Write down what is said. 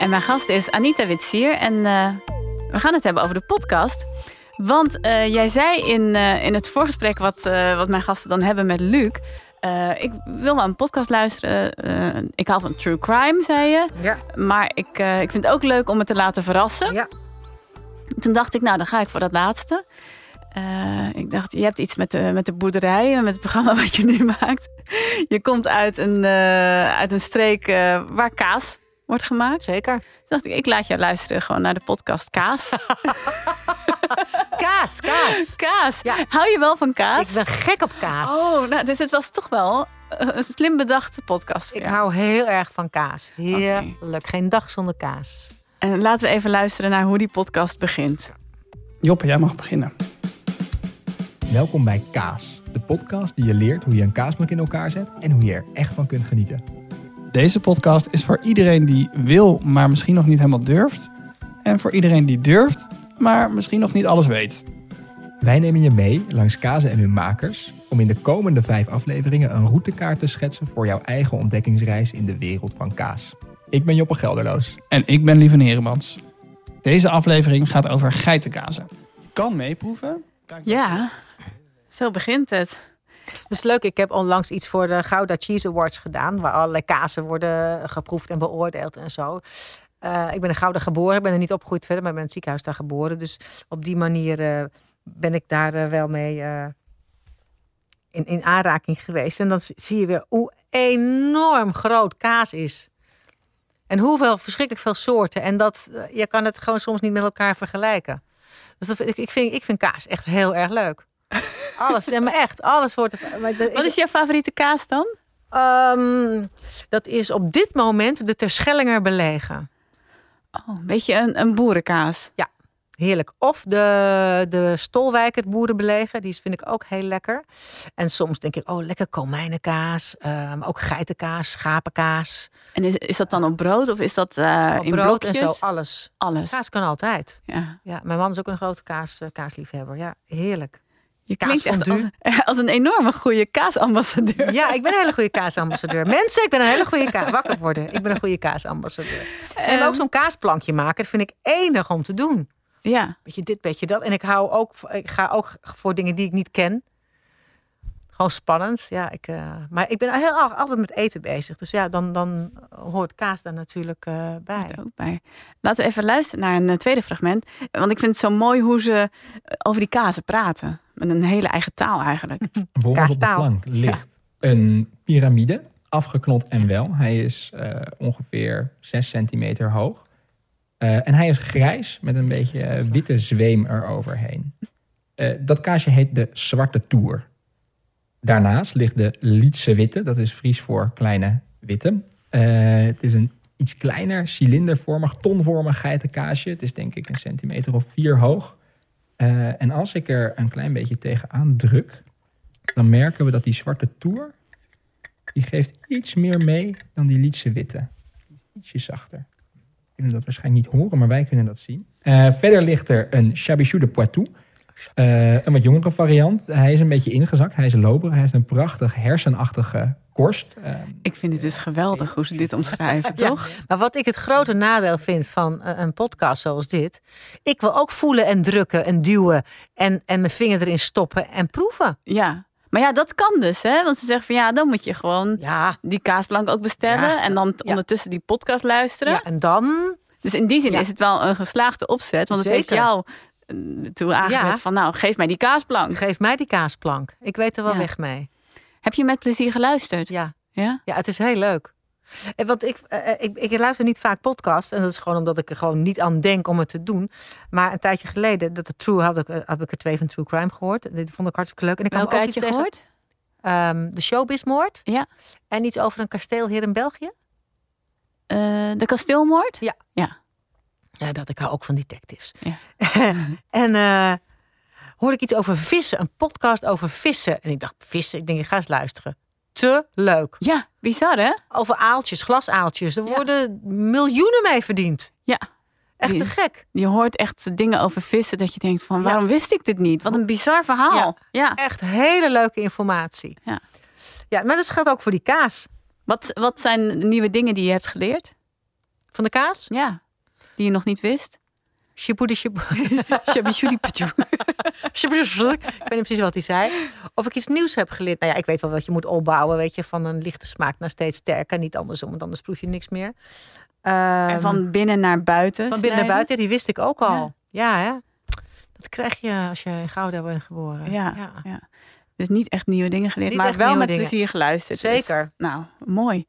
En mijn gast is Anita Witsier. En uh, we gaan het hebben over de podcast. Want uh, jij zei in, uh, in het voorgesprek wat, wat mijn gasten dan hebben met Luc. ik wil naar een podcast luisteren. ik hou van true crime, zei je. Ja. Maar ik, ik vind het ook leuk om me te laten verrassen. Ja. Toen dacht ik, nou, dan ga ik voor dat laatste. ik dacht, je hebt iets met de, met de boerderij, met het programma wat je nu maakt. Je komt uit een, uit een streek waar kaas wordt gemaakt. Zeker. Toen dacht ik, ik laat jou luisteren gewoon naar de podcast Kaas. kaas, kaas. Kaas. Ja. Hou je wel van kaas? Ik ben gek op kaas. Oh, nou, dus het was toch wel een slim bedachte podcast. Ik hou heel erg van kaas. Heerlijk. Okay. Geen dag zonder kaas. En laten we even luisteren naar hoe die podcast begint. Joppe, jij mag beginnen. Welkom bij Kaas, de podcast die je leert hoe je een kaasblok in elkaar zet en hoe je er echt van kunt genieten. Deze podcast is voor iedereen die wil, maar misschien nog niet helemaal durft. En voor iedereen die durft, maar misschien nog niet alles weet. Wij nemen je mee langs kazen en hun makers om in de komende vijf afleveringen een routekaart te schetsen voor jouw eigen ontdekkingsreis in de wereld van kaas. Ik ben Joppe Gelderloos. En ik ben Lieve Heremans. Deze aflevering gaat over geitenkazen. Je kan meeproeven. Ja, zo begint het. Dat is leuk. Ik heb onlangs iets voor de Gouda Cheese Awards gedaan. Waar allerlei kazen worden geproefd en beoordeeld en zo. Uh, ik ben in Gouda geboren. Ik ben er niet opgegroeid verder, maar ik ben in het ziekenhuis daar geboren. Dus op die manier uh, ben ik daar uh, wel mee in, in aanraking geweest. En dan zie je weer hoe enorm groot kaas is. En hoeveel verschrikkelijk veel soorten. En dat, je kan het gewoon soms niet met elkaar vergelijken. Dus ik, ik, vind, ik vind kaas echt heel erg leuk. Alles, ja, maar echt, alles wordt. Maar is Wat is jouw favoriete kaas dan? Um, dat is op dit moment de Terschellinger belegen. Oh, een beetje een, een boerenkaas. Ja, heerlijk. Of de, de Stolwijker boerenbelegen, die vind ik ook heel lekker. En soms denk ik, oh, lekker komijnenkaas. Um, ook geitenkaas, schapenkaas. En is, is dat dan op brood of is dat uh, op in brood blokjes? en zo, alles. Alles. Kaas kan altijd. Ja. ja mijn man is ook een grote kaas, uh, kaasliefhebber. Ja, heerlijk. Je klinkt echt als, als, een enorme goede kaasambassadeur. Ja, ik ben een hele goede kaasambassadeur. Mensen, ik ben een hele goede kaas. Wakker worden. Ik ben een goede kaasambassadeur. En um, ook zo'n kaasplankje maken, dat vind ik enig om te doen. Ja. Beetje dit, beetje dat. En ik hou ook, ik ga ook voor dingen die ik niet ken. Gewoon spannend. Ja, ik, uh, maar ik ben heel altijd met eten bezig. Dus ja, dan, dan hoort kaas daar natuurlijk uh, bij. Ook bij. Laten we even luisteren naar een uh, tweede fragment. Want ik vind het zo mooi hoe ze over die kazen praten. Met een hele eigen taal eigenlijk. Ons op de plank ligt ja. een piramide. Afgeknot en wel. Hij is ongeveer 6 centimeter hoog. en hij is grijs met een beetje witte zweem eroverheen. dat kaasje heet de Zwarte Toer. Daarnaast ligt de Lietse witte, dat is Fries voor kleine witte. Uh, het is een iets kleiner, cilindervormig, tonvormig geitenkaasje. Het is denk ik een centimeter of vier hoog. Uh, en als ik er een klein beetje tegenaan druk, dan merken we dat die zwarte toer, die geeft iets meer mee dan die Lietse witte. Ietsje zachter. Kunnen dat waarschijnlijk niet horen, maar wij kunnen dat zien. Uh, verder ligt er een Chabichou de Poitou. Uh, een wat jongere variant. Hij is een beetje ingezakt. Hij is loper. Hij heeft een prachtig hersenachtige korst. Uh, ik vind het dus geweldig hoe ze dit omschrijven, ja, toch? Maar wat ik het grote nadeel vind van een podcast zoals dit. Ik wil ook voelen en drukken en duwen. En, en mijn vinger erin stoppen en proeven. Ja. Maar ja, dat kan dus, hè? Want ze zeggen van ja, dan moet je gewoon ja. die kaasplank ook bestellen. Ja. En dan ondertussen die podcast luisteren. Ja, en dan. Dus in die zin is het wel een geslaagde opzet. Want Zeker. het heeft jou toen aangezet ja. van nou, geef mij die kaasplank. Geef mij die kaasplank. Ik weet er wel ja. weg mee. Heb je met plezier geluisterd? Ja. Ja, ja het is heel leuk. En want ik, uh, ik, ik luister niet vaak podcast. En dat is gewoon omdat ik er gewoon niet aan denk om het te doen. Maar een tijdje geleden, dat de True had ik, heb ik er twee van True Crime gehoord. Die vond ik hartstikke leuk. En ik Welke ook had je tegen, gehoord? Um, de Showbizmoord. Ja. En iets over een kasteel hier in België. Uh, de kasteelmoord? Ja. Ja. Ja, dat ik hou ook van detectives. Ja. en uh, hoorde ik iets over vissen, een podcast over vissen. En ik dacht, vissen? Ik denk, ik ga eens luisteren. Te leuk. Ja, bizar hè? Over aaltjes, glasaaltjes. Er worden miljoenen mee verdiend. Ja. Echt te gek. Je hoort echt dingen over vissen dat je denkt van, waarom ja. wist ik dit niet? Wat een bizar verhaal. Ja. ja. Echt hele leuke informatie. Ja. Ja, maar dat geldt ook voor die kaas. Wat, wat zijn nieuwe dingen die je hebt geleerd? Van de kaas? Ja, die je nog niet wist. Shibude shibu. Shabishudi-pachoe. ik weet niet precies wat hij zei. Of ik iets nieuws heb geleerd. Nou ja, ik weet wel dat je moet opbouwen, weet je, van een lichte smaak naar steeds sterker. Niet andersom, want anders proef je niks meer. En Ehm, van binnen naar buiten. van binnen naar buiten, die wist ik ook al. Ja, hè? Dat krijg je als je in Gouda bent geboren. Ja, ja. Dus niet echt nieuwe dingen geleerd, Niet maar wel met dingen. plezier geluisterd. Dus, Zeker. nou, mooi.